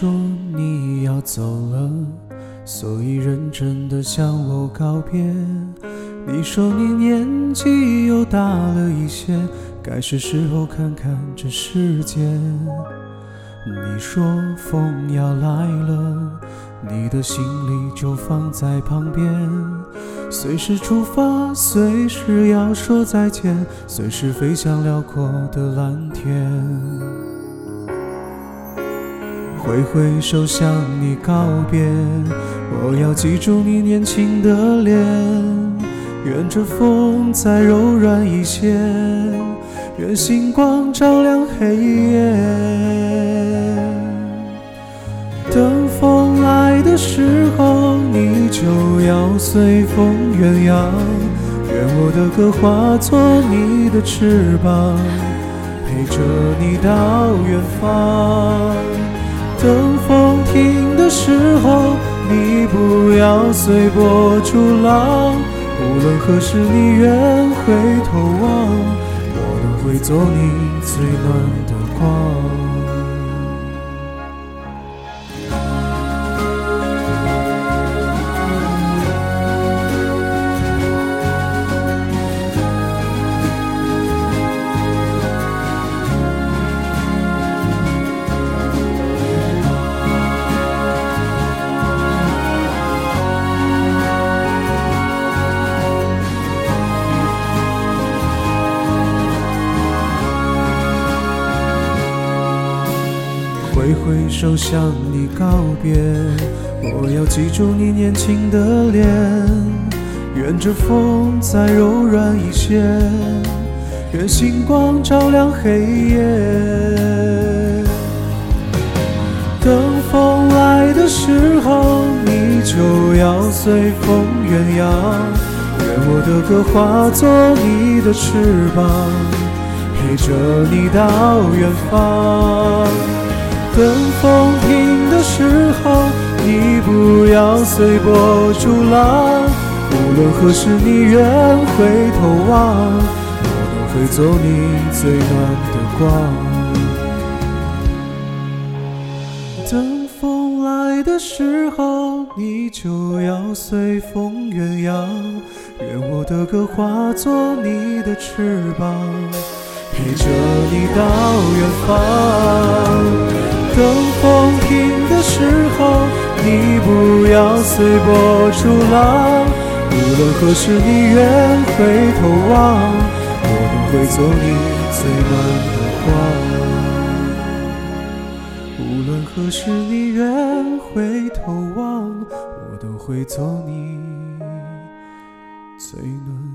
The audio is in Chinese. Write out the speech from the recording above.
说你要走了，所以认真的向我告别。你说你年纪又大了一些，该是时候看看这世界。你说风要来了，你的行李就放在旁边，随时出发，随时要说再见，随时飞向辽阔的蓝天。挥挥手向你告别，我要记住你年轻的脸，愿这风再柔软一些，愿星光照亮黑夜。等风来的时候，你就要随风远扬。愿我的歌化作你的翅膀，陪着你到远方。等风停的时候，你不要随波逐浪。无论何时你愿回头望，我都会做你最暖的挥挥手向你告别，我要记住你年轻的脸，愿这风再柔软一些，愿星光照亮黑夜。等风来的时候，你就要随风远扬，愿我的歌化作你的翅膀，陪着你到远方。等风停的时候，你不要随波逐浪。无论何时你愿回头望，我都会做你最暖的光。等风来的时候，你就要随风远扬。愿我的歌化作你的翅膀，陪着你到远方。等风停的时候，你不要随波逐浪。无论何时你愿回头望，我都会做你最暖的光。无论何时你愿回头望，我都会做你最暖。